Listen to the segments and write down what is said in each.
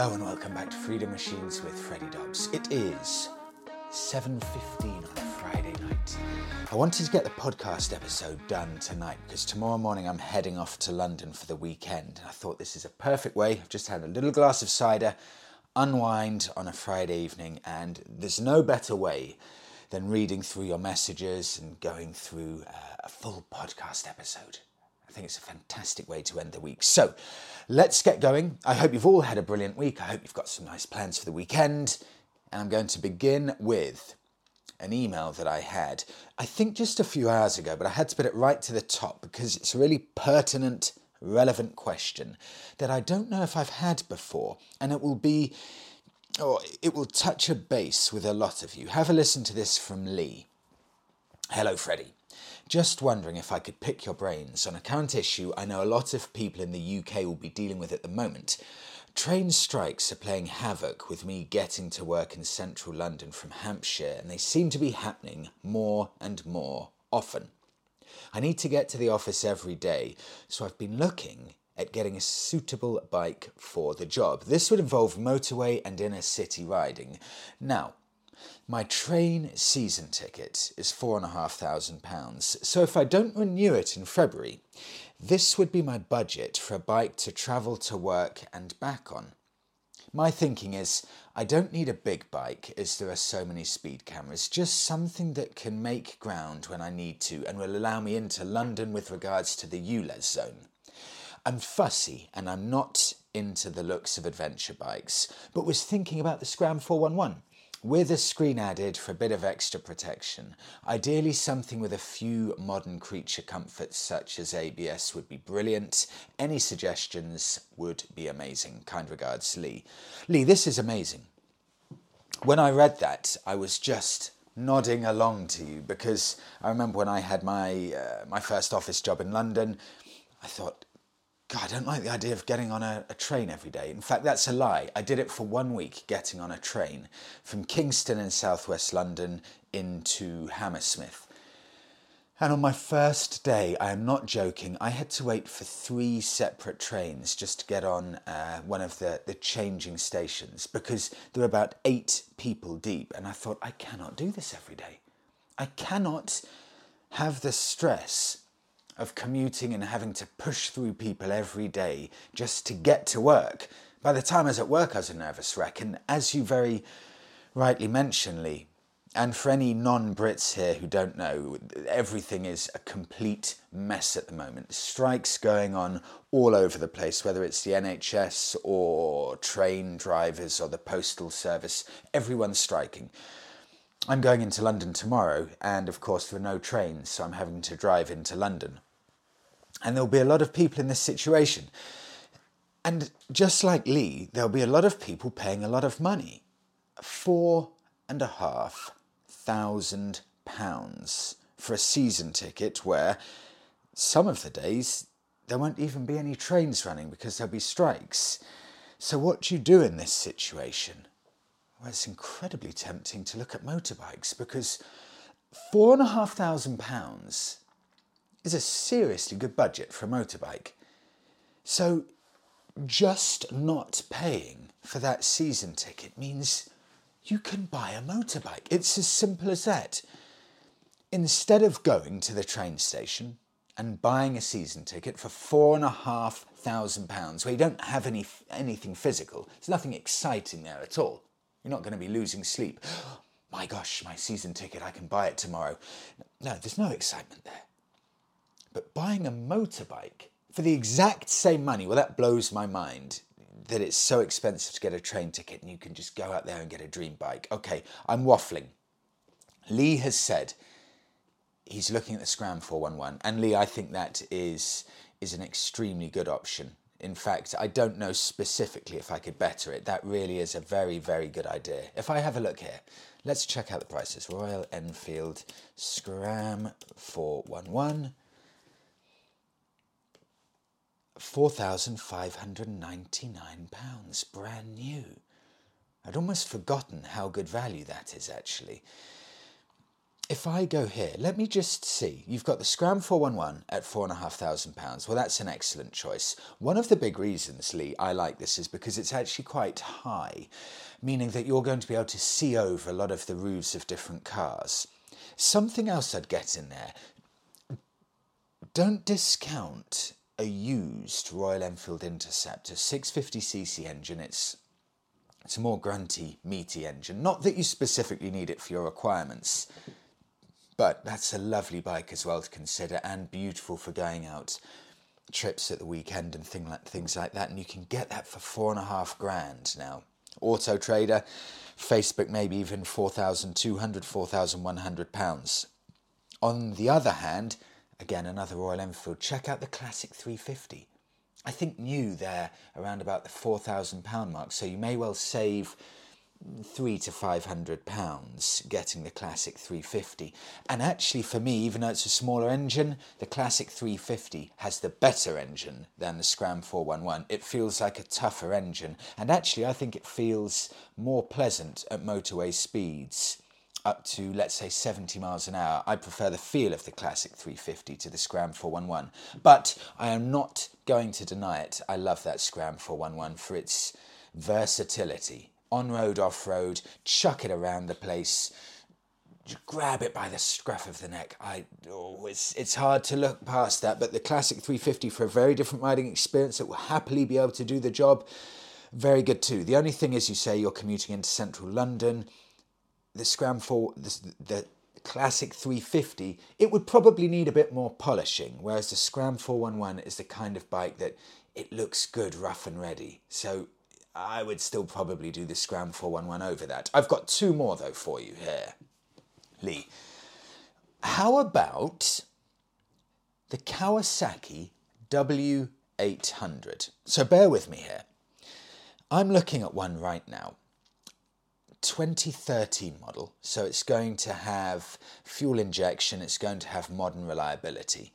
Hello and welcome back to Freedom Machines with Freddie Dobbs. It is 7.15 on a Friday night. I wanted to get the podcast episode done tonight because tomorrow morning I'm heading off to London for the weekend. And I thought this is a perfect way. I've just had a little glass of cider, unwind on a Friday evening, and there's no better way than reading through your messages and going through uh, a full podcast episode. I think it's a fantastic way to end the week. So let's get going. I hope you've all had a brilliant week. I hope you've got some nice plans for the weekend. And I'm going to begin with an email that I had, I think just a few hours ago, but I had to put it right to the top because it's a really pertinent, relevant question that I don't know if I've had before. And it will be, or it will touch a base with a lot of you. Have a listen to this from Lee. Hello, Freddie. Just wondering if I could pick your brains on a current issue I know a lot of people in the UK will be dealing with at the moment. Train strikes are playing havoc with me getting to work in central London from Hampshire, and they seem to be happening more and more often. I need to get to the office every day, so I've been looking at getting a suitable bike for the job. This would involve motorway and inner city riding. Now, my train season ticket is four and a half thousand pounds, so if I don't renew it in February, this would be my budget for a bike to travel to work and back on. My thinking is, I don't need a big bike as there are so many speed cameras, just something that can make ground when I need to and will allow me into London with regards to the ULEZ zone. I'm fussy and I'm not into the looks of adventure bikes, but was thinking about the Scram 411 with a screen added for a bit of extra protection. Ideally, something with a few modern creature comforts such as ABS would be brilliant. Any suggestions would be amazing. Kind regards, Lee. Lee, this is amazing. When I read that, I was just nodding along to you because I remember when I had my uh, my first office job in London, I thought God, I don't like the idea of getting on a, a, train every day. In fact, that's a lie. I did it for one week, getting on a train from Kingston in southwest London into Hammersmith. And on my first day, I am not joking, I had to wait for three separate trains just to get on uh, one of the, the changing stations because there were about eight people deep. And I thought, I cannot do this every day. I cannot have the stress of commuting and having to push through people every day just to get to work. By the time I was at work, I was a nervous wreck. And as you very rightly mentioned, Lee, and for any non Brits here who don't know, everything is a complete mess at the moment. Strikes going on all over the place, whether it's the NHS or train drivers or the postal service, everyone's striking. I'm going into London tomorrow, and of course, there are no trains, so I'm having to drive into London. And there'll be a lot of people in this situation. And just like Lee, there'll be a lot of people paying a lot of money. Four and a half thousand pounds for a season ticket where some of the days there won't even be any trains running because there'll be strikes. So, what do you do in this situation? Well, it's incredibly tempting to look at motorbikes because four and a half thousand pounds is a seriously good budget for a motorbike. So just not paying for that season ticket means you can buy a motorbike. It's as simple as that. Instead of going to the train station and buying a season ticket for four and a half thousand pounds, where you don't have any anything physical, there's nothing exciting there at all. You're not going to be losing sleep. my gosh, my season ticket, I can buy it tomorrow. No, there's no excitement there. But buying a motorbike for the exact same money, well, that blows my mind that it's so expensive to get a train ticket and you can just go out there and get a dream bike. Okay, I'm waffling. Lee has said he's looking at the Scram 411, and Lee, I think that is is an extremely good option. In fact, I don't know specifically if I could better it. That really is a very, very good idea. If I have a look here, let's check out the prices. Royal Enfield Scram 411. £4,599, brand new. I'd almost forgotten how good value that is, actually. if I go here, let me just see. You've got the Scram 411 at £4,500. Well, that's an excellent choice. One of the big reasons, Lee, I like this is because it's actually quite high, meaning that you're going to be able to see over a lot of the roofs of different cars. Something else I'd get in there don't discount a used Royal Enfield Interceptor 650cc engine. It's it's a more grunty, meaty engine. Not that you specifically need it for your requirements, but that's a lovely bike as well to consider and beautiful for going out trips at the weekend and thing like, things like that. And you can get that for four and a half grand now. Auto Trader, Facebook, maybe even 4,200, 4,100 pounds. On the other hand, again, another Royal Enfield, check out the Classic 350. I think new there around about the £4,000 mark, so you may well save three to five hundred pounds getting the classic 350 and actually for me even though it's a smaller engine the classic 350 has the better engine than the scram 411 it feels like a tougher engine. And actually i think it feels more pleasant at motorway speeds up to let's say 70 miles an hour i prefer the feel of the classic 350 to the scram 411 but i am not going to deny it i love that scram 411 for its versatility on road, off road, chuck it around the place, grab it by the scruff of the neck. I oh, it's it's hard to look past that, but the classic 350 for a very different riding experience that will happily be able to do the job. Very good too. The only thing is, you say you're commuting into central London. The Scram 4, the, the classic 350, it would probably need a bit more polishing, whereas the Scram 411 is the kind of bike that it looks good, rough and ready. So I would still probably do the Scram 411 over that. I've got two more though for you here, Lee. How about the Kawasaki W800? So bear with me here. I'm looking at one right now. 2013 model, so it's going to have fuel injection, it's going to have modern reliability.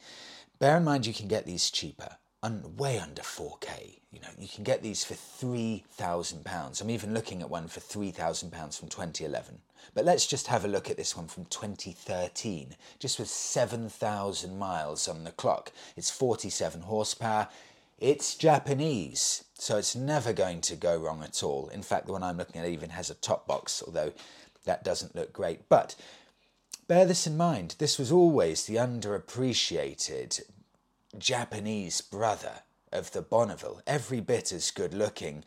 Bear in mind you can get these cheaper un, way under 4K. You know, you can get these for £3,000. I'm even looking at one for £3,000 from 2011. But let's just have a look at this one from 2013, just with 7,000 miles on the clock. It's 47 horsepower. It's Japanese, so it's never going to go wrong at all. In fact, the one I'm looking at even has a top box, although that doesn't look great. But bear this in mind this was always the underappreciated Japanese brother of the Bonneville, every bit as good looking,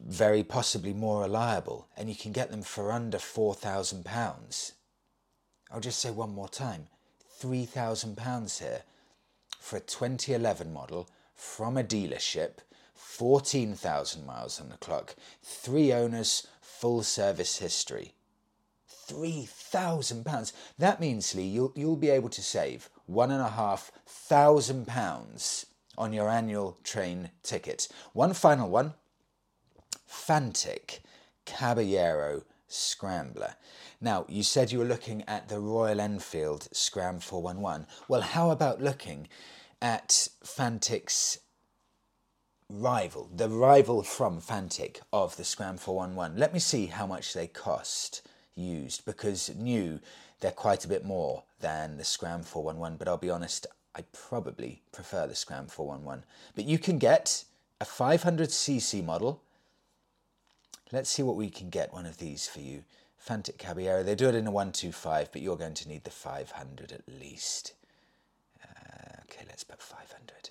very possibly more reliable, and you can get them for under £4,000. I'll just say one more time £3,000 here for a 2011 model from a dealership, 14,000 miles on the clock, three owners, full service history. £3,000. That means, Lee, you'll, you'll be able to save one and a half thousand pounds on your annual train ticket. One final one Fantic Caballero Scrambler. Now, you said you were looking at the Royal Enfield Scram 411. Well, how about looking at Fantic's rival, the rival from Fantic of the Scram 411? Let me see how much they cost used because new they're quite a bit more than the Scram 411, but I'll be honest, I probably prefer the Scram 411. But you can get a 500cc model. Let's see what we can get one of these for you. Fantic Caballero, they do it in a 125, but you're going to need the 500 at least. Okay, let's put 500.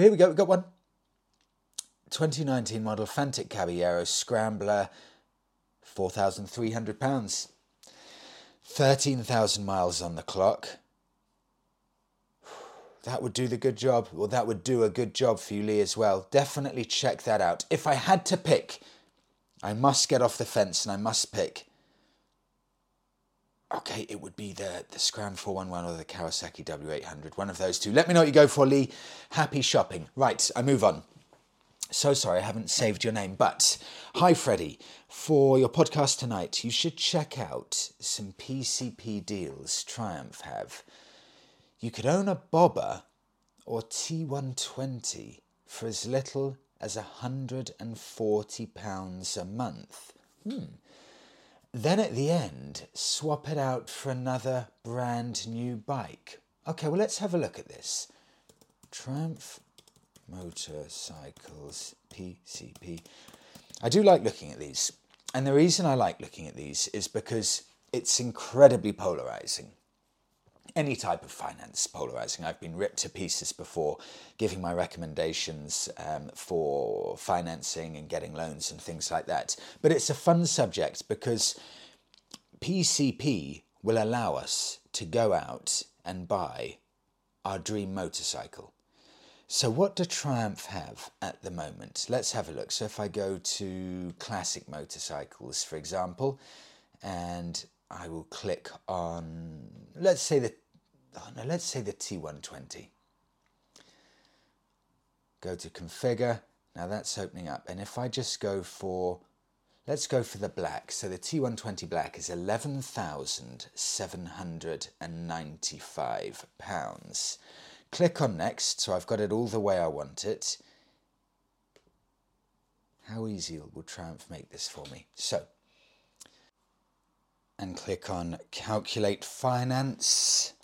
Here we go, we've got one. 2019 model Fantic Caballero Scrambler, £4,300. 13,000 miles on the clock. That would do the good job. Well, that would do a good job for you, Lee, as well. Definitely check that out. If I had to pick, I must get off the fence and I must pick. Okay, it would be the, the Scram 411 or the Kawasaki W800. One of those two. Let me know what you go for, Lee. Happy shopping. Right, I move on. So sorry, I haven't saved your name, but hi, Freddie. For your podcast tonight, you should check out some PCP deals Triumph have. You could own a Bobber or T120 for as little as £140 a month. Hmm. Then at the end, swap it out for another brand new bike. Okay, well, let's have a look at this. Triumph Motorcycles PCP. I do like looking at these. And the reason I like looking at these is because it's incredibly polarizing. Any type of finance polarizing. I've been ripped to pieces before giving my recommendations um, for financing and getting loans and things like that. But it's a fun subject because PCP will allow us to go out and buy our dream motorcycle. So, what do Triumph have at the moment? Let's have a look. So, if I go to classic motorcycles, for example, and I will click on, let's say the, oh no, let's say the T120. Go to configure. Now that's opening up. And if I just go for, let's go for the black. So the T120 black is £11,795. Click on next, so I've got it all the way I want it. How easy will Triumph make this for me? So, and click on calculate finance.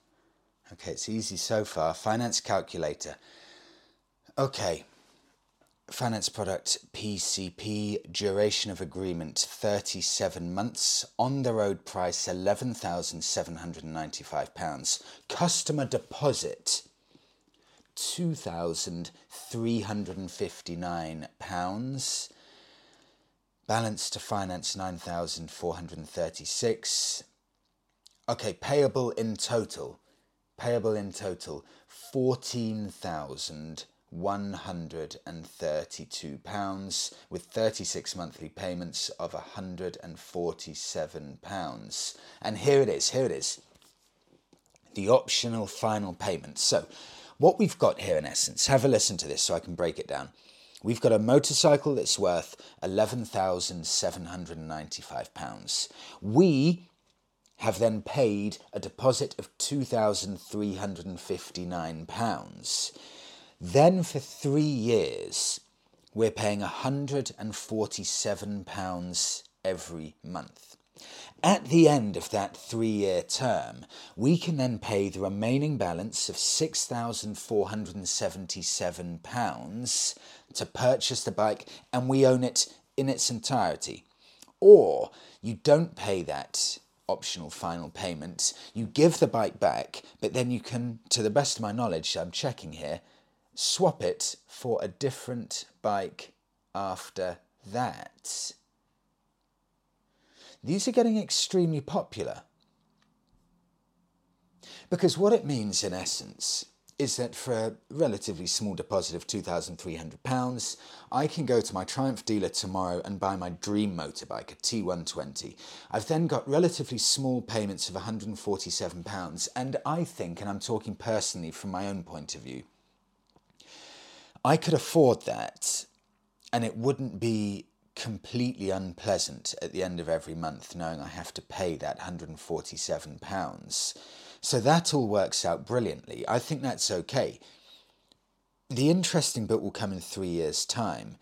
Okay, it's easy so far. Finance calculator. Okay, finance product PCP, duration of agreement 37 months, on the road price £11,795, customer deposit £2,359. Balance to finance 9,436. Okay, payable in total. Payable in total £14,132 with 36 monthly payments of £147. And here it is, here it is. The optional final payment. So what we've got here, in essence, have a listen to this so I can break it down. We've got a motorcycle that's worth £11,795. We have then paid a deposit of £2,359. Then for three years, we're paying £147 every month. At the end of that three year term, we can then pay the remaining balance of £6,477 to purchase the bike and we own it in its entirety. Or you don't pay that optional final payment, you give the bike back, but then you can, to the best of my knowledge, I'm checking here, swap it for a different bike after that. These are getting extremely popular. Because what it means, in essence, is that for a relatively small deposit of £2,300, I can go to my Triumph dealer tomorrow and buy my dream motorbike, a T120. I've then got relatively small payments of £147, and I think, and I'm talking personally from my own point of view, I could afford that and it wouldn't be completely unpleasant at the end of every month knowing I have to pay that £147. So that all works out brilliantly. I think that's okay. The interesting bit will come in three years' time.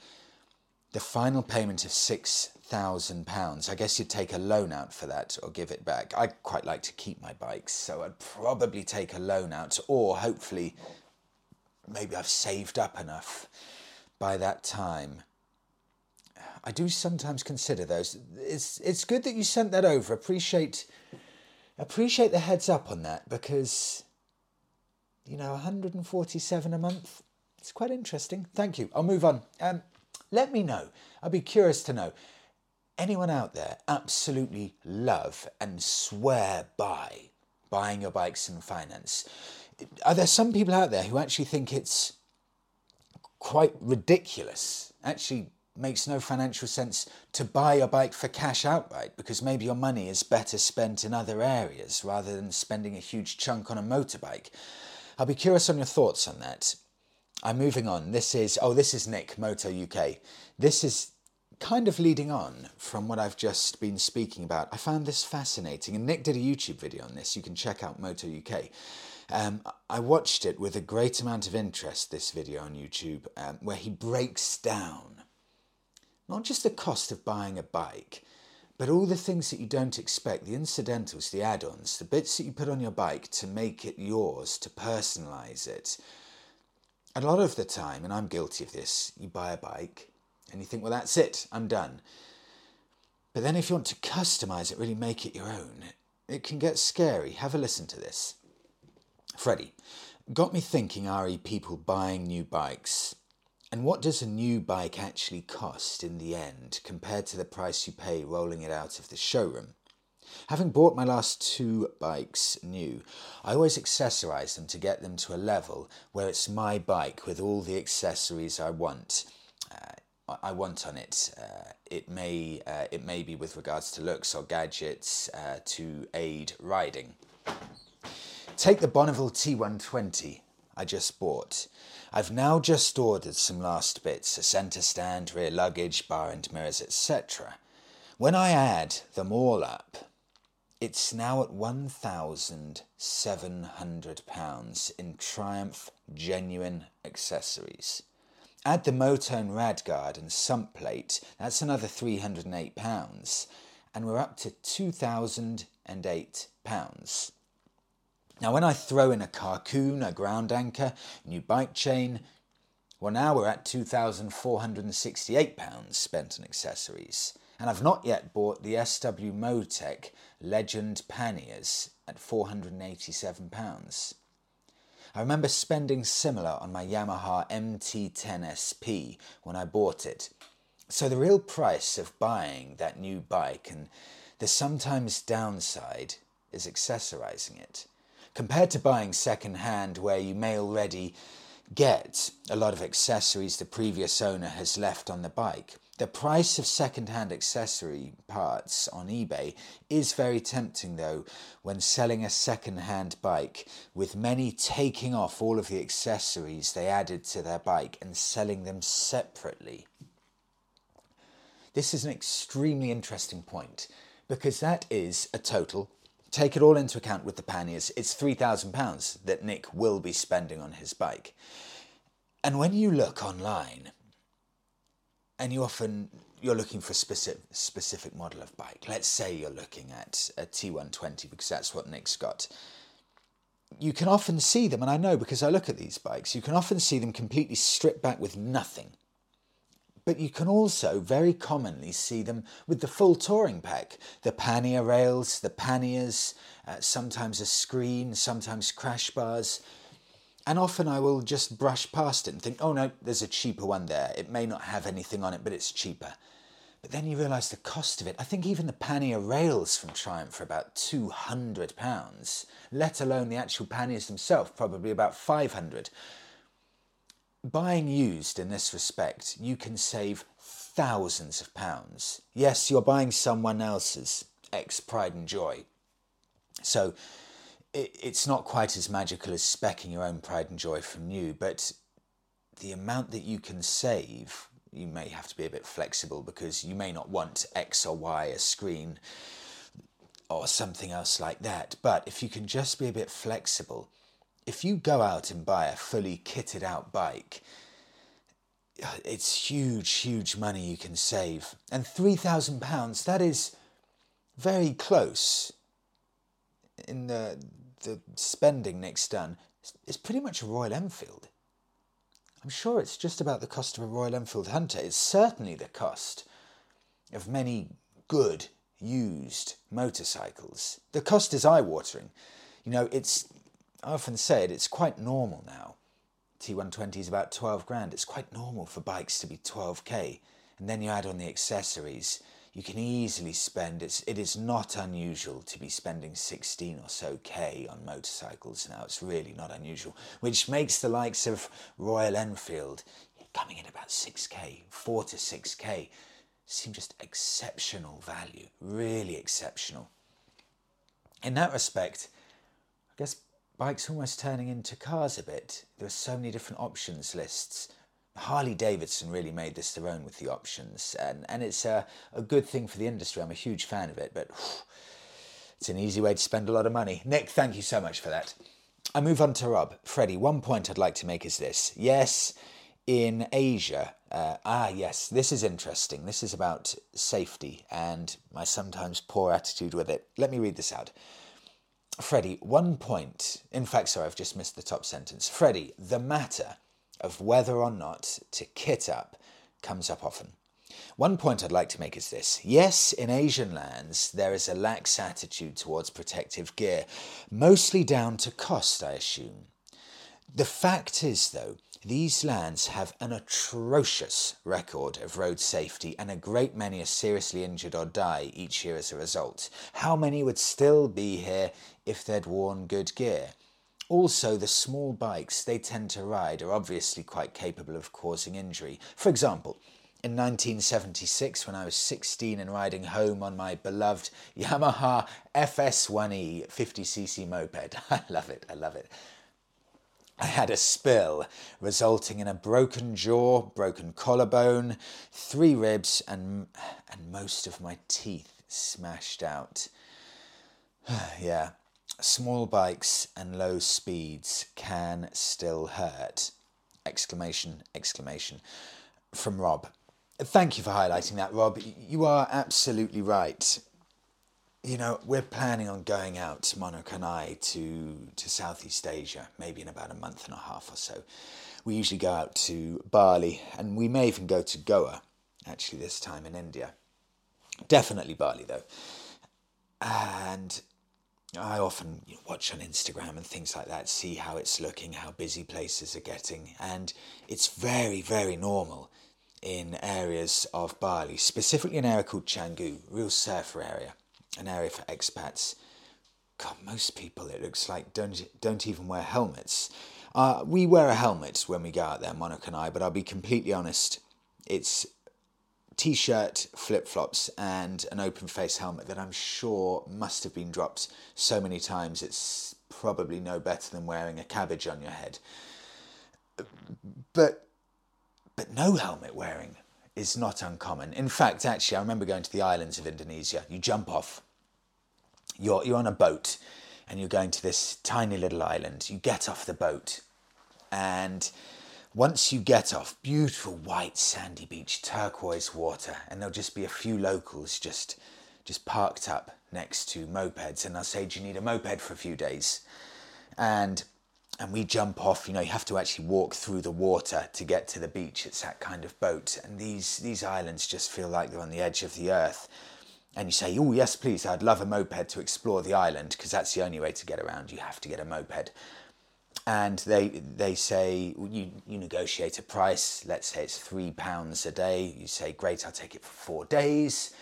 The final payment of £6,000. I guess you'd take a loan out for that or give it back. I quite like to keep my bikes, so I'd probably take a loan out or hopefully maybe I've saved up enough by that time I do sometimes consider those. It's it's good that you sent that over. Appreciate appreciate the heads up on that because you know 147 a month. It's quite interesting. Thank you. I'll move on. Um, let me know. I'd be curious to know. Anyone out there absolutely love and swear by buying your bikes in finance? Are there some people out there who actually think it's quite ridiculous? Actually makes no financial sense to buy a bike for cash outright because maybe your money is better spent in other areas rather than spending a huge chunk on a motorbike. I'll be curious on your thoughts on that. I'm moving on. This is, oh, this is Nick, Moto UK. This is kind of leading on from what I've just been speaking about. I found this fascinating, and Nick did a YouTube video on this. You can check out Moto UK. Um, I watched it with a great amount of interest, this video on YouTube, um, where he breaks down not just the cost of buying a bike, But all the things that you don't expect, the incidentals, the add ons, the bits that you put on your bike to make it yours, to personalise it, a lot of the time, and I'm guilty of this, you buy a bike and you think, well, that's it, I'm done. But then if you want to customise it, really make it your own, it can get scary. Have a listen to this. Freddie, got me thinking, RE people buying new bikes. And what does a new bike actually cost in the end compared to the price you pay rolling it out of the showroom? Having bought my last two bikes new, I always accessorize them to get them to a level where it's my bike with all the accessories I want. Uh, I want on it. Uh, it may uh, it may be with regards to looks or gadgets uh, to aid riding. Take the Bonneville T120 I just bought. I've now just ordered some last bits, a centre stand, rear luggage, bar and mirrors, etc. When I add them all up, it's now at £1,700 in Triumph genuine accessories. Add the Motone Radguard and sump plate, that's another £308, and we're up to £2,008. Now, when I throw in a carcoon, a ground anchor, new bike chain, well, now we're at £2,468 spent on accessories. And I've not yet bought the SW Motech Legend panniers at £487. I remember spending similar on my Yamaha MT10 SP when I bought it. So the real price of buying that new bike and the sometimes downside is accessorizing it compared to buying second hand, where you may already get a lot of accessories the previous owner has left on the bike. The price of second hand accessory parts on eBay is very tempting though when selling a second hand bike, with many taking off all of the accessories they added to their bike and selling them separately. This is an extremely interesting point because that is a total Take it all into account with the panniers, it's £3,000 that Nick will be spending on his bike. And when you look online, and you often you're looking for a specific specific model of bike. Let's say you're looking at a T120 because that's what Nick's got. You can often see them, and I know because I look at these bikes, you can often see them completely stripped back with nothing. But you can also very commonly see them with the full touring pack the pannier rails, the panniers, uh, sometimes a screen, sometimes crash bars. And often I will just brush past it and think, oh no, there's a cheaper one there. It may not have anything on it, but it's cheaper. But then you realise the cost of it. I think even the pannier rails from Triumph are about £200, let alone the actual panniers themselves, probably about 500 Buying used in this respect, you can save thousands of pounds. Yes, you're buying someone else's ex pride and joy. So it, it's not quite as magical as specking your own pride and joy from new, but the amount that you can save, you may have to be a bit flexible because you may not want X or Y, a screen or something else like that. But if you can just be a bit flexible, if you go out and buy a fully kitted out bike, it's huge, huge money you can save. And £3,000, that is very close in the, the spending Nick's done. It's pretty much a Royal Enfield. I'm sure it's just about the cost of a Royal Enfield Hunter. It's certainly the cost of many good used motorcycles. The cost is eye watering. You know, it's I often say it, it's quite normal now. T120 is about 12 grand. It's quite normal for bikes to be 12k. And then you add on the accessories, you can easily spend, it's, it is not unusual to be spending 16 or so k on motorcycles now. It's really not unusual, which makes the likes of Royal Enfield coming in about 6k, 4 to 6k, seem just exceptional value, really exceptional. In that respect, I guess bikes almost turning into cars a bit. There are so many different options lists. Harley Davidson really made this their own with the options, and, and it's a, a good thing for the industry. I'm a huge fan of it, but whew, it's an easy way to spend a lot of money. Nick, thank you so much for that. I move on to Rob. Freddie, one point I'd like to make is this. Yes, in Asia, Uh, ah, yes, this is interesting. This is about safety and my sometimes poor attitude with it. Let me read this out. Freddie, one point. In fact, sorry, I've just missed the top sentence. Freddie, the matter of whether or not to kit up comes up often. One point I'd like to make is this. Yes, in Asian lands, there is a lax attitude towards protective gear, mostly down to cost, I assume. The fact is, though, these lands have an atrocious record of road safety, and a great many are seriously injured or die each year as a result. How many would still be here if they'd worn good gear? Also, the small bikes they tend to ride are obviously quite capable of causing injury. For example, in 1976, when I was 16 and riding home on my beloved Yamaha FS1E 50cc moped. I love it, I love it. I had a spill, resulting in a broken jaw, broken collarbone, three ribs, and, and most of my teeth smashed out. yeah, small bikes and low speeds can still hurt. Exclamation, exclamation. From Rob. Thank you for highlighting that, Rob. You are absolutely right you know, we're planning on going out, Monica and I, to, to Southeast Asia, maybe in about a month and a half or so. We usually go out to Bali, and we may even go to Goa, actually, this time in India. Definitely Bali, though. And I often watch on Instagram and things like that, see how it's looking, how busy places are getting, and it's very, very normal in areas of Bali, specifically an area called Canggu, real surfer area an area for expats. God, most people it looks like don't don't even wear helmets. Uh, we wear a helmet when we go out there, Monica and I, but I'll be completely honest. It's t-shirt, flip-flops, and an open face helmet that I'm sure must have been dropped so many times. It's probably no better than wearing a cabbage on your head. But but no helmet wearing is not uncommon. In fact, actually, I remember going to the islands of Indonesia. You jump off, you're, you're on a boat, and you're going to this tiny little island. You get off the boat, and once you get off, beautiful white sandy beach, turquoise water, and there'll just be a few locals just just parked up next to mopeds, and they'll say, "Do you need a moped for a few days?" And and we jump off. You know, you have to actually walk through the water to get to the beach. It's that kind of boat, and these these islands just feel like they're on the edge of the earth. And you say, "Oh yes, please, I'd love a moped to explore the island because that's the only way to get around. You have to get a moped." And they they say you you negotiate a price. Let's say it's three pounds a day. You say, "Great, I'll take it for four days."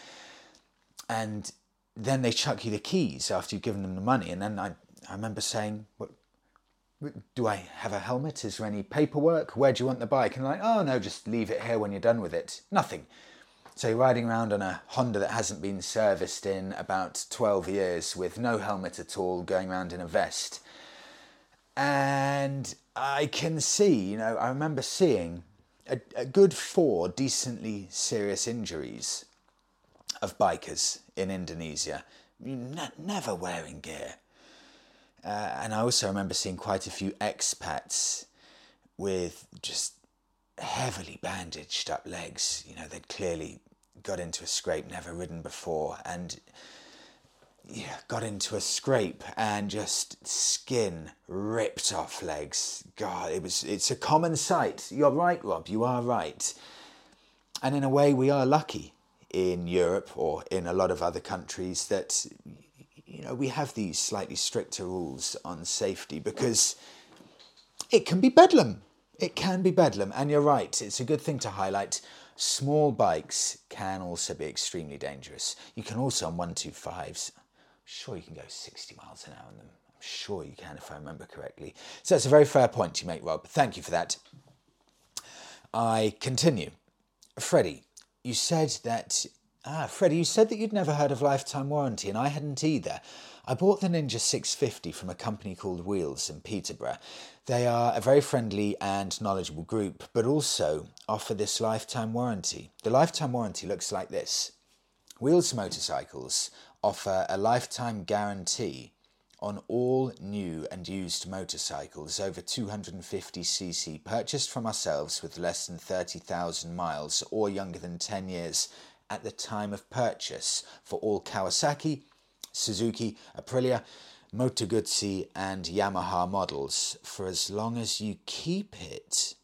And then they chuck you the keys after you've given them the money. And then I I remember saying, "What?" do I have a helmet? Is there any paperwork? Where do you want the bike? And like, oh no, just leave it here when you're done with it. Nothing. So you're riding around on a Honda that hasn't been serviced in about 12 years with no helmet at all, going around in a vest. And I can see, you know, I remember seeing a, a good four decently serious injuries of bikers in Indonesia, ne- never wearing gear. Uh, and I also remember seeing quite a few expats with just heavily bandaged up legs. You know, they'd clearly got into a scrape, never ridden before, and got into a scrape and just skin ripped off legs. God, it was it's a common sight. You're right, Rob, you are right. And in a way we are lucky in Europe or in a lot of other countries that you know, we have these slightly stricter rules on safety because it can be bedlam. It can be bedlam. And you're right, it's a good thing to highlight. Small bikes can also be extremely dangerous. You can also on 125s, I'm sure you can go 60 miles an hour on them. I'm sure you can if I remember correctly. So it's a very fair point you make, Rob. Thank you for that. I continue. Freddie, you said that Ah, Freddie, you said that you'd never heard of lifetime warranty, and I hadn't either. I bought the Ninja 650 from a company called Wheels in Peterborough. They are a very friendly and knowledgeable group, but also offer this lifetime warranty. The lifetime warranty looks like this Wheels motorcycles offer a lifetime guarantee on all new and used motorcycles over 250cc purchased from ourselves with less than 30,000 miles or younger than 10 years at the time of purchase for all Kawasaki, Suzuki, Aprilia, Moto Guzzi, and Yamaha models for as long as you keep it.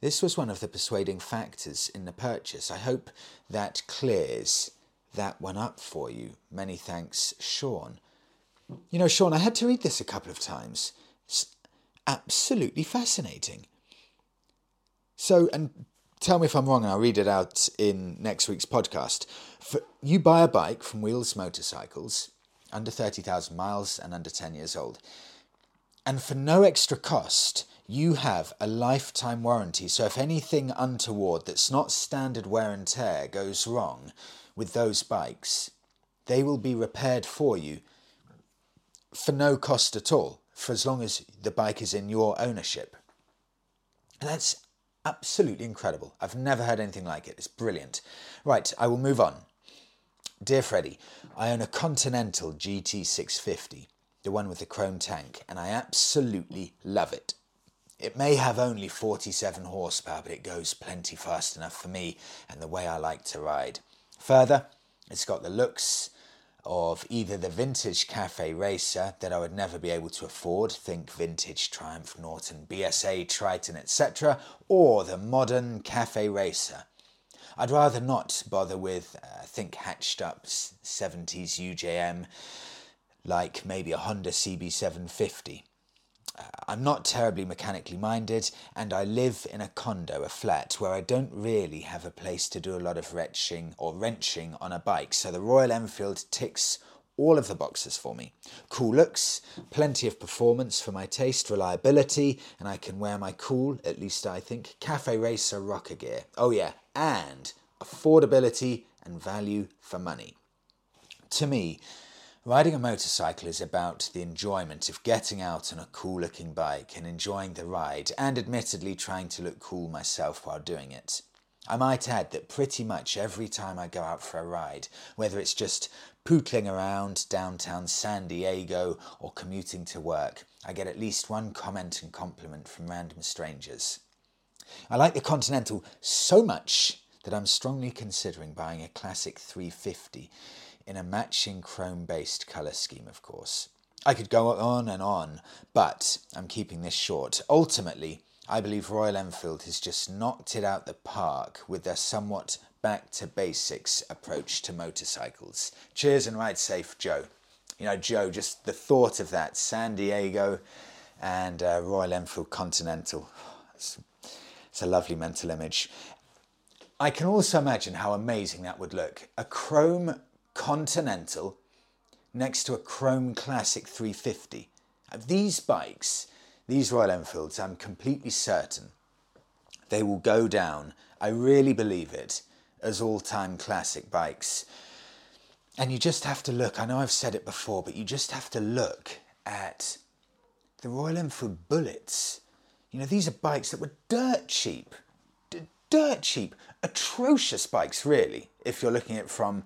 This was one of the persuading factors in the purchase. I hope that clears that one up for you. Many thanks, Sean. You know, Sean, I had to read this a couple of times. It's absolutely fascinating. So, and tell me if I'm wrong, and I'll read it out in next week's podcast. For, you buy a bike from Wheels Motorcycles, under 30,000 miles and under 10 years old, and for no extra cost, you have a lifetime warranty. So if anything untoward that's not standard wear and tear goes wrong with those bikes, they will be repaired for you for no cost at all, for as long as the bike is in your ownership. that's absolutely incredible. I've never heard anything like it. It's brilliant. Right, I will move on. Dear Freddie, I own a Continental GT650, the one with the chrome tank, and I absolutely love it. It may have only 47 horsepower, but it goes plenty fast enough for me and the way I like to ride. Further, it's got the looks of either the vintage cafe racer that I would never be able to afford, think vintage Triumph, Norton, BSA, Triton, etc., or the modern cafe racer. I'd rather not bother with, uh, think hatched up 70s UJM like maybe a Honda CB750. I'm not terribly mechanically minded, and I live in a condo, a flat, where I don't really have a place to do a lot of wrenching or wrenching on a bike. So the Royal Enfield ticks all of the boxes for me. Cool looks, plenty of performance for my taste, reliability, and I can wear my cool, at least I think, Cafe Racer rocker gear. Oh, yeah, and affordability and value for money. To me, Riding a motorcycle is about the enjoyment of getting out on a cool looking bike and enjoying the ride, and admittedly trying to look cool myself while doing it. I might add that pretty much every time I go out for a ride, whether it's just pootling around downtown San Diego or commuting to work, I get at least one comment and compliment from random strangers. I like the Continental so much that I'm strongly considering buying a classic 350 in a matching chrome based colour scheme, of course. I could go on and on, but I'm keeping this short. Ultimately, I believe Royal Enfield has just knocked it out the park with their somewhat back to basics approach to motorcycles. Cheers and ride safe, Joe. You know, Joe, just the thought of that San Diego and uh, Royal Enfield Continental. It's, it's a lovely mental image. I can also imagine how amazing that would look. A chrome Continental next to a Chrome Classic 350. These bikes, these Royal Enfields, I'm completely certain they will go down, I really believe it, as all time classic bikes. And you just have to look, I know I've said it before, but you just have to look at the Royal Enfield Bullets. You know, these are bikes that were dirt cheap. D- dirt cheap. Atrocious bikes, really, if you're looking at it from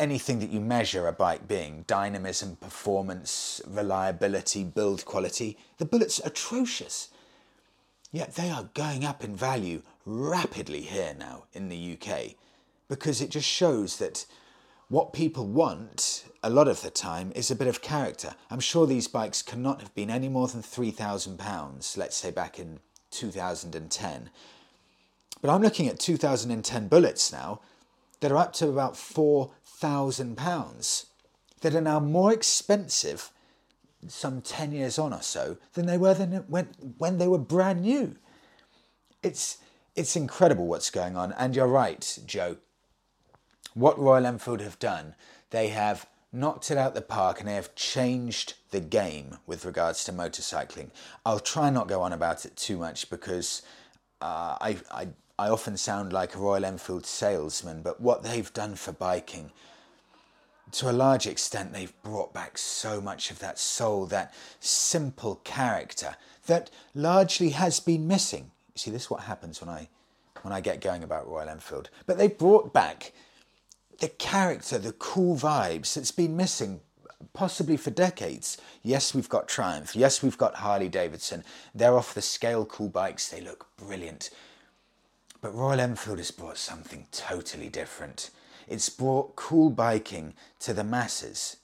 anything that you measure a bike being dynamism, performance, reliability, build quality the bullets atrocious. Yet they are going up in value rapidly here now in the UK because it just shows that what people want a lot of the time is a bit of character. I'm sure these bikes cannot have been any more than £3,000, let's say back in 2010. But I'm looking at 2010 bullets now that are up to about four thousand pounds that are now more expensive some 10 years on or so than they were than when, when they were brand new. It's, it's incredible what's going on. And you're right, Joe. What Royal Enfield have done, they have knocked it out the park and they have changed the game with regards to motorcycling. I'll try not go on about it too much because uh, I, I, I often sound like a Royal Enfield salesman, but what they've done for biking to a large extent, they've brought back so much of that soul, that simple character that largely has been missing. You see, this is what happens when I when I get going about Royal Enfield. But they brought back the character, the cool vibes that's been missing possibly for decades. Yes, we've got Triumph. Yes, we've got Harley Davidson. They're off the scale cool bikes. They look brilliant. But Royal Enfield has brought something totally different. It's brought cool biking to the masses.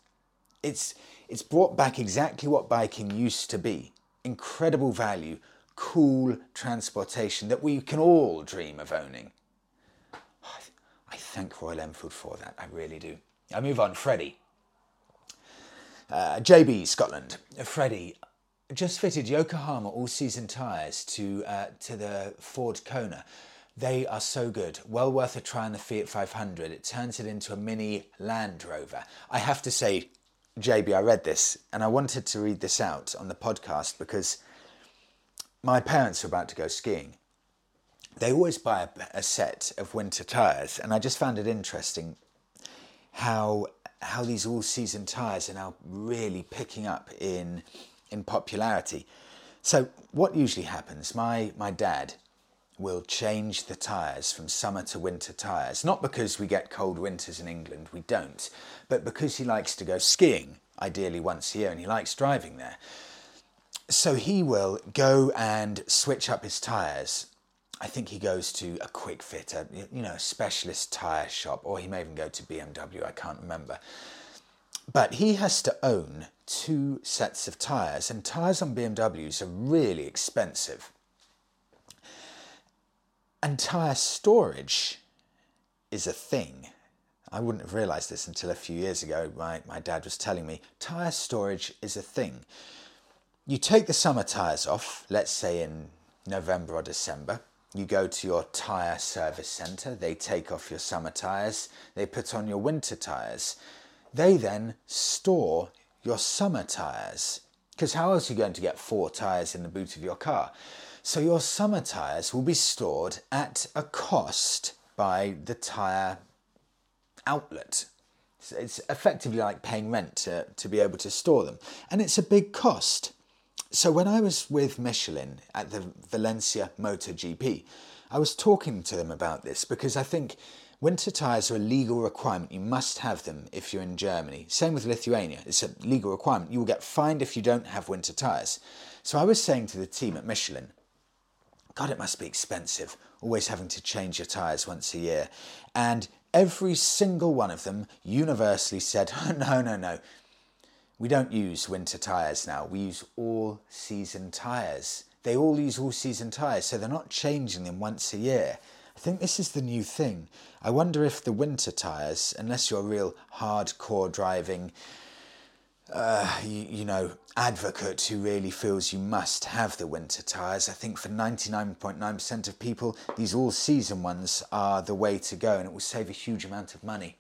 It's, it's brought back exactly what biking used to be incredible value, cool transportation that we can all dream of owning. I thank Royal Enfield for that, I really do. I move on, Freddie. Uh, JB Scotland. Freddie just fitted Yokohama all season tyres to, uh, to the Ford Kona. They are so good. Well worth a try on the Fiat 500. It turns it into a mini Land Rover. I have to say, JB, I read this and I wanted to read this out on the podcast because my parents are about to go skiing. They always buy a, set of winter tyres, and I just found it interesting how how these all season tyres are now really picking up in in popularity. So what usually happens? My my dad will change the tyres from summer to winter tyres. Not because we get cold winters in England, we don't, but because he likes to go skiing, ideally once a year, and he likes driving there. So he will go and switch up his tyres. I think he goes to a quick fitter, you know, a specialist tyre shop, or he may even go to BMW, I can't remember. But he has to own two sets of tyres, and tyres on BMWs are really expensive. And tyre storage is a thing. I wouldn't have realised this until a few years ago. My, my dad was telling me tyre storage is a thing. You take the summer tyres off, let's say in November or December. You go to your tyre service centre, they take off your summer tyres, they put on your winter tyres. They then store your summer tyres. Because how else are you going to get four tyres in the boot of your car? So your summer tyres will be stored at a cost by the tyre outlet. So it's effectively like paying rent to, to be able to store them. And it's a big cost. So when I was with Michelin at the Valencia MotoGP, I was talking to them about this because I think winter tyres are a legal requirement. You must have them if you're in Germany. Same with Lithuania. It's a legal requirement. You will get fined if you don't have winter tyres. So I was saying to the team at Michelin, God, it must be expensive, always having to change your tyres once a year. And every single one of them universally said, no, no, no. We don't use winter tyres now, we use all season tyres. They all use all season tyres, so they're not changing them once a year. I think this is the new thing. I wonder if the winter tyres, unless you're real hardcore driving uh, you, you, know, advocate who really feels you must have the winter tyres. I think for 99.9% of people, these all season ones are the way to go and it will save a huge amount of money.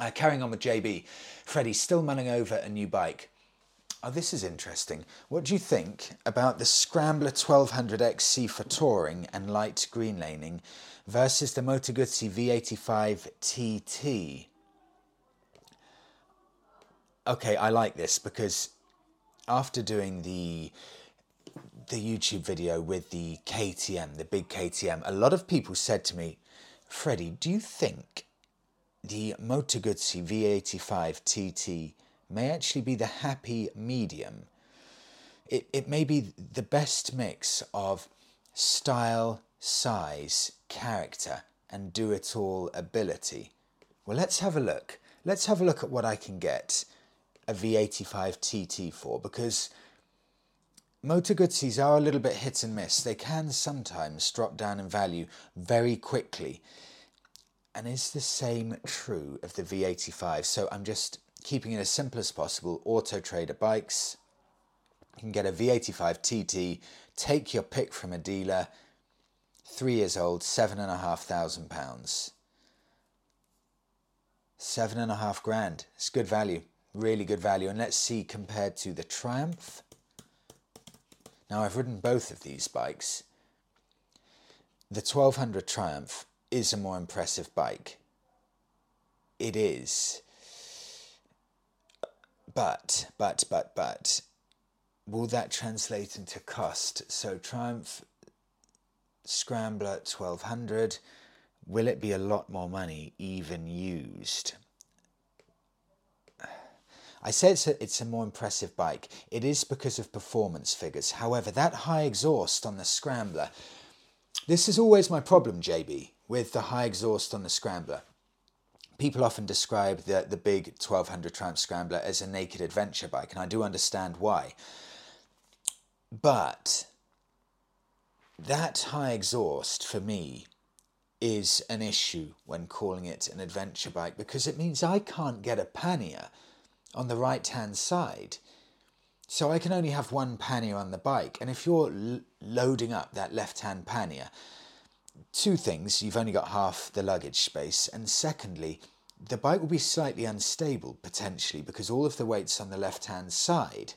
Uh, carrying on with JB, Freddie still mulling over a new bike. Oh, this is interesting. What do you think about the Scrambler 1200XC for touring and light green laning versus the Moto Guzzi V85 TT? Okay, I like this because after doing the the YouTube video with the KTM, the big KTM, a lot of people said to me, Freddie, do you think the Moto Guzzi V85 TT may actually be the happy medium? It, it may be the best mix of style, size, character, and do it all ability. Well, let's have a look. Let's have a look at what I can get a V85 TT for because Moto Guzzis are a little bit hit and miss. They can sometimes drop down in value very quickly. And is the same true of the V85? So I'm just keeping it as simple as possible. Auto Trader bikes. You can get a V85 TT, take your pick from a dealer, three years old, seven and a half thousand pounds. Seven and a half grand. It's good value really good value. And let's see compared to the Triumph. Now I've ridden both of these bikes. The 1200 Triumph is a more impressive bike. It is. But, but, but, but, will that translate into cost? So Triumph Scrambler 1200, will it be a lot more money even used? I say it's a, it's a more impressive bike. It is because of performance figures. However, that high exhaust on the Scrambler, this is always my problem, JB, with the high exhaust on the Scrambler. People often describe the, the big 1200 Triumph Scrambler as a naked adventure bike, and I do understand why. But that high exhaust for me is an issue when calling it an adventure bike because it means I can't get a pannier on the right hand side. So I can only have one pannier on the bike. And if you're l- loading up that left hand pannier, two things you've only got half the luggage space. And secondly, the bike will be slightly unstable potentially because all of the weight's on the left hand side.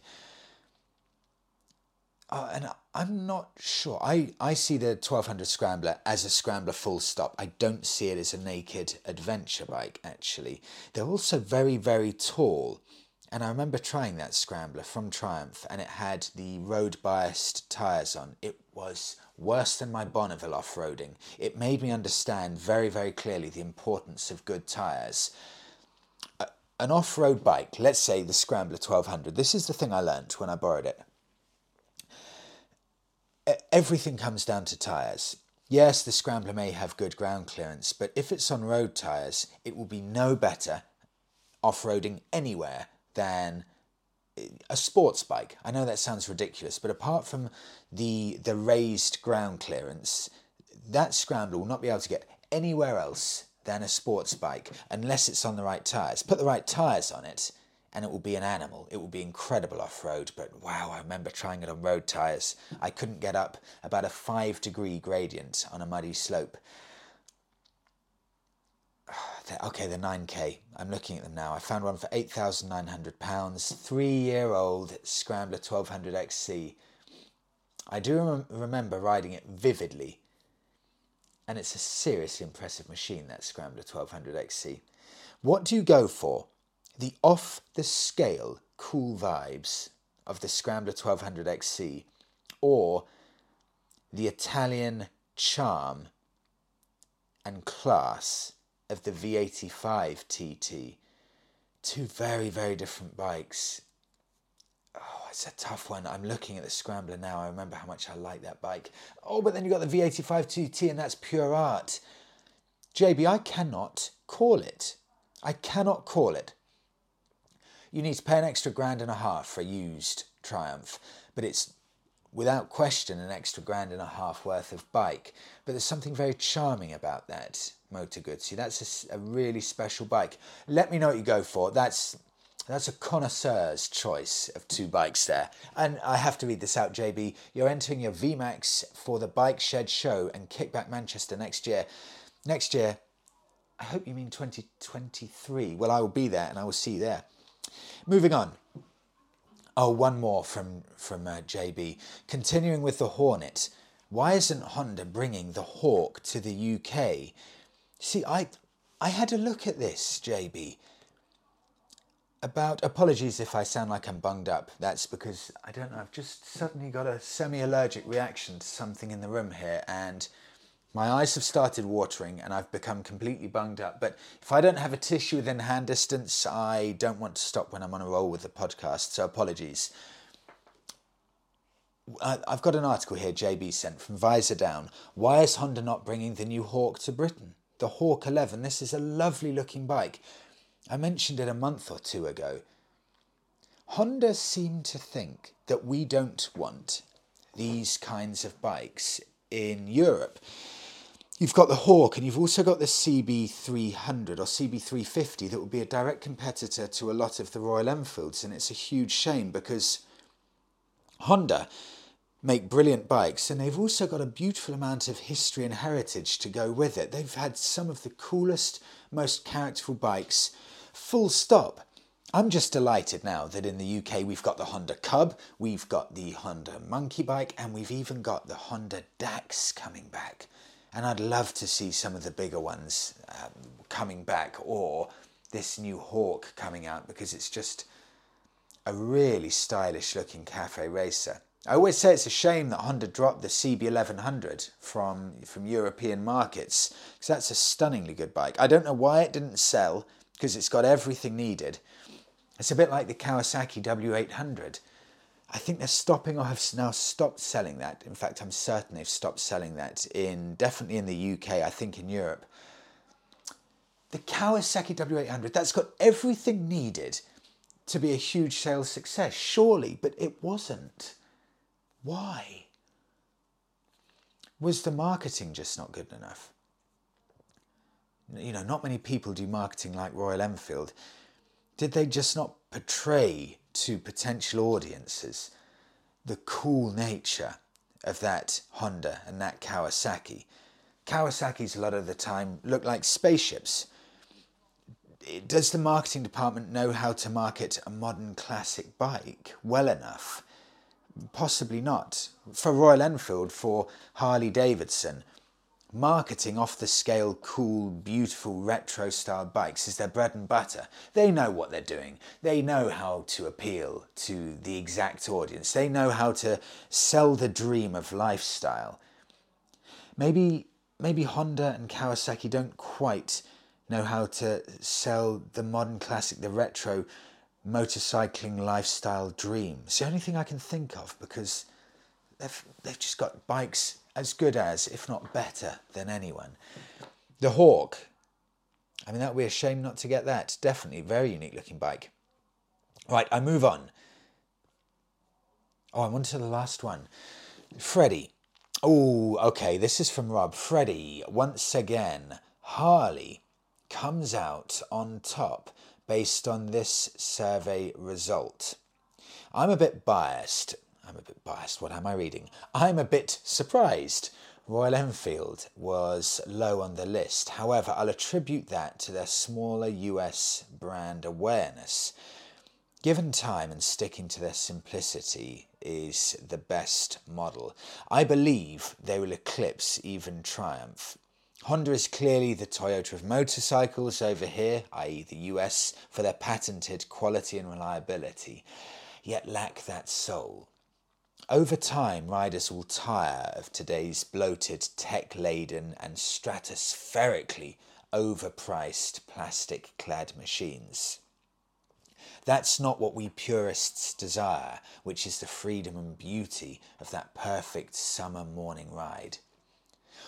Uh, and I'm not sure. I, I see the 1200 Scrambler as a Scrambler full stop. I don't see it as a naked adventure bike, actually. They're also very, very tall. And I remember trying that Scrambler from Triumph, and it had the road biased tyres on. It was worse than my Bonneville off roading. It made me understand very, very clearly the importance of good tyres. An off road bike, let's say the Scrambler 1200, this is the thing I learnt when I borrowed it everything comes down to tyres. Yes, the Scrambler may have good ground clearance, but if it's on road tyres, it will be no better off roading anywhere than eh, a sports bike. I know that sounds ridiculous, but apart from the the raised ground clearance, that Scrambler will not be able to get anywhere else than a sports bike unless it's on the right tyres. Put the right tyres on it, and it will be an animal. It will be incredible off road. But wow, I remember trying it on road tyres. I couldn't get up about a five degree gradient on a muddy slope. Okay, the 9K. I'm looking at them now. I found one for £8,900, three year old Scrambler 1200 XC. I do rem- remember riding it vividly, and it's a seriously impressive machine, that Scrambler 1200 XC. What do you go for? The off the scale cool vibes of the Scrambler 1200 XC or the Italian charm and class of the V85 TT. Two very, very different bikes. Oh, it's a tough one. I'm looking at the Scrambler now. I remember how much I like that bike. Oh, but then you've got the V85 TT, and that's pure art. JB, I cannot call it. I cannot call it you need to pay an extra grand and a half for a used Triumph, but it's without question an extra grand and a half worth of bike. But there's something very charming about that Moto Guzzi. That's a, a really special bike. Let me know what you go for. That's that's a connoisseur's choice of two bikes there. And I have to read this out, JB. You're entering your VMAX for the Bike Shed Show and Kickback Manchester next year. Next year, I hope you mean 2023. Well, I will be there and I will see you there. Moving on. Oh, one more from from uh, JB. Continuing with the Hornet, why isn't Honda bringing the Hawk to the UK? See, I I had a look at this, JB. About apologies if I sound like I'm bunged up. That's because I don't know. I've just suddenly got a semi-allergic reaction to something in the room here, and my eyes have started watering and I've become completely bunged up. But if I don't have a tissue within hand distance, I don't want to stop when I'm on a roll with the podcast. So apologies. Uh, I've got an article here JB sent from Visordown. Why is Honda not bringing the new Hawk to Britain? The Hawk 11. This is a lovely looking bike. I mentioned it a month or two ago. Honda seem to think that we don't want these kinds of bikes in Europe. You've got the Hawk and you've also got the CB300 or CB350 that would be a direct competitor to a lot of the Royal Enfields. And it's a huge shame because Honda make brilliant bikes and they've also got a beautiful amount of history and heritage to go with it. They've had some of the coolest, most characterful bikes, full stop. I'm just delighted now that in the UK we've got the Honda Cub, we've got the Honda Monkey Bike, and we've even got the Honda Dax coming back and I'd love to see some of the bigger ones um, coming back or this new Hawk coming out because it's just a really stylish looking cafe racer. I always say it's a shame that Honda dropped the CB1100 from, from European markets because that's a stunningly good bike. I don't know why it didn't sell because it's got everything needed. It's a bit like the Kawasaki W800. I think they're stopping or have now stopped selling that. In fact, I'm certain they've stopped selling that in definitely in the UK, I think in Europe. The Kawasaki W800, that's got everything needed to be a huge sales success, surely, but it wasn't. Why? Was the marketing just not good enough? You know, not many people do marketing like Royal Enfield. Did they just not portray to potential audiences the cool nature of that Honda and that Kawasaki? Kawasaki's a lot of the time look like spaceships. Does the marketing department know how to market a modern classic bike well enough? Possibly not. For Royal Enfield, for Harley Davidson, marketing off the scale, cool, beautiful, retro style bikes is their bread and butter. They know what they're doing. They know how to appeal to the exact audience. They know how to sell the dream of lifestyle. Maybe maybe Honda and Kawasaki don't quite know how to sell the modern classic, the retro motorcycling lifestyle dream. It's the only thing I can think of because they've they've just got bikes as good as, if not better than anyone. The Hawk. I mean, that would be a shame not to get that. Definitely, very unique looking bike. Right, I move on. Oh, I'm on to the last one. Freddie. Oh, okay, this is from Rob. Freddie, once again, Harley comes out on top based on this survey result. I'm a bit biased. I'm a bit biased. What am I reading? I'm a bit surprised. Royal Enfield was low on the list. However, I'll attribute that to their smaller US brand awareness. Given time and sticking to their simplicity is the best model. I believe they will eclipse even Triumph. Honda is clearly the Toyota of motorcycles over here, i.e., the US, for their patented quality and reliability, yet lack that soul. Over time, riders will tire of today's bloated, tech laden, and stratospherically overpriced plastic clad machines. That's not what we purists desire, which is the freedom and beauty of that perfect summer morning ride.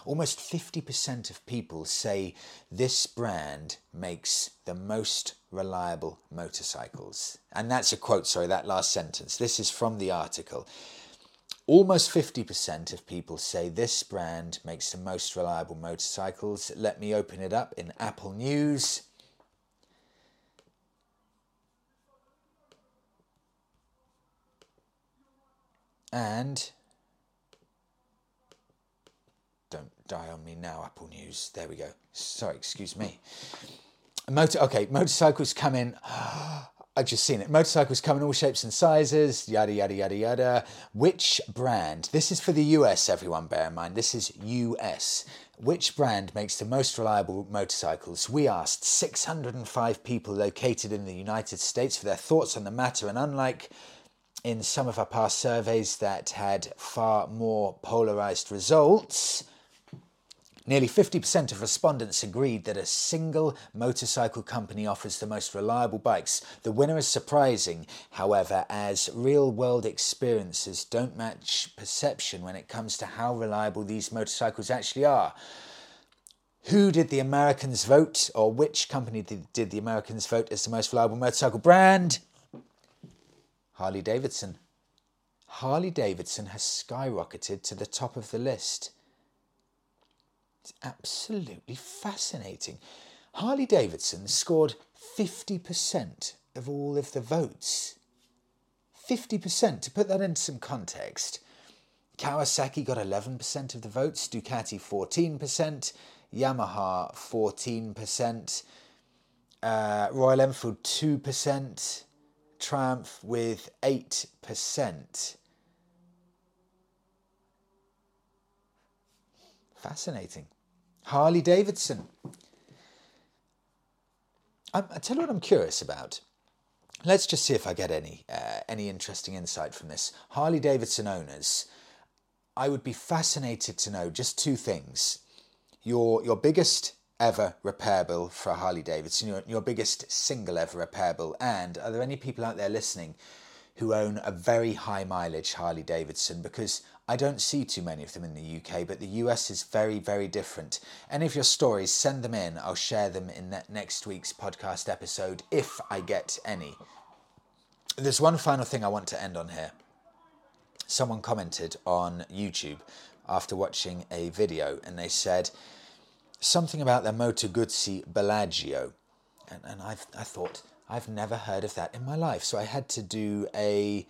Almost 50% of people say this brand makes the most reliable motorcycles. And that's a quote, sorry, that last sentence. This is from the article. Almost 50% of people say this brand makes the most reliable motorcycles. Let me open it up in Apple News. And don't die on me now, Apple News. There we go. Sorry, excuse me. Motor, okay, motorcycles come in. Ah, I've just seen it. Motorcycles come in all shapes and sizes, yada, yada, yada, yada. Which brand? This is for the US, everyone, bear in mind. This is US. Which brand makes the most reliable motorcycles? We asked 605 people located in the United States for their thoughts on the matter, and unlike in some of our past surveys that had far more polarized results, Nearly 50% of respondents agreed that a single motorcycle company offers the most reliable bikes. The winner is surprising, however, as real world experiences don't match perception when it comes to how reliable these motorcycles actually are. Who did the Americans vote, or which company did, did the Americans vote as the most reliable motorcycle brand? Harley Davidson. Harley Davidson has skyrocketed to the top of the list. It's absolutely fascinating. Harley Davidson scored 50% of all of the votes. 50%. To put that into some context, Kawasaki got 11% of the votes, Ducati 14%, Yamaha 14%, uh, Royal Enfield 2%, Triumph with 8%. Fascinating. Harley Davidson. I, I tell you what I'm curious about. Let's just see if I get any uh, any interesting insight from this. Harley Davidson owners, I would be fascinated to know just two things: your your biggest ever repair bill for a Harley Davidson, your, your biggest single ever repair bill? And are there any people out there listening who own a very high mileage Harley Davidson? Because I don't see too many of them in the UK, but the US is very, very different. Any of your stories, send them in. I'll share them in next week's podcast episode if I get any. There's one final thing I want to end on here. Someone commented on YouTube after watching a video and they said something about their Moto Guzzi Bellagio. And, and i I thought, I've never heard of that in my life. So I had to do a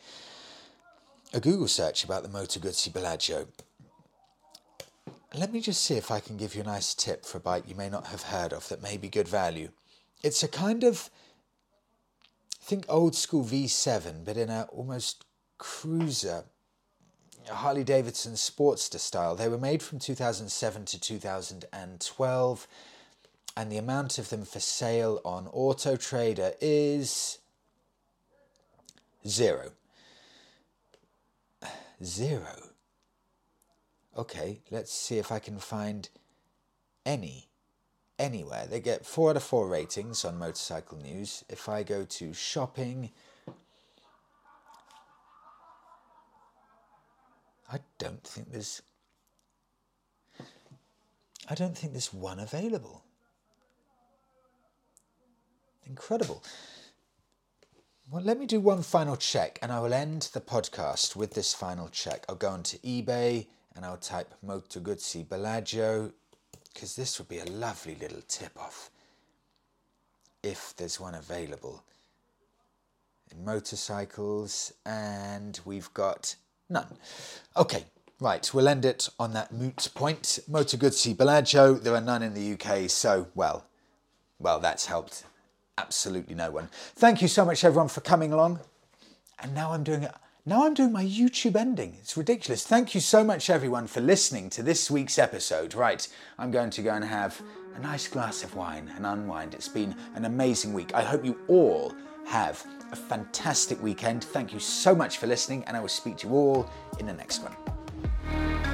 a Google search about the Moto Guzzi Bellagio. Let me just see if I can give you a nice tip for a bike you may not have heard of that may be good value. It's a kind of, think old school V7, but in a almost cruiser, Harley Davidson Sportster style. They were made from 2007 to 2012, and the amount of them for sale on Auto Trader is zero zero. Okay, let's see if I can find any anywhere. They get four out of four ratings on Motorcycle News. If I go to shopping, I don't think there's. I don't think there's one available. Incredible. Well, let me do one final check and I will end the podcast with this final check. I'll go onto eBay and I'll type Moto Guzzi Bellagio because this would be a lovely little tip off if there's one available in motorcycles and we've got none. Okay, right, we'll end it on that moot point. Moto Guzzi Bellagio, there are none in the UK, so well, well, that's helped absolutely no one. Thank you so much, everyone, for coming along. And now I'm doing it. Now I'm doing my YouTube ending. It's ridiculous. Thank you so much, everyone, for listening to this week's episode. Right, I'm going to go and have a nice glass of wine and unwind. It's been an amazing week. I hope you all have a fantastic weekend. Thank you so much for listening, and I will speak to you all in the next one.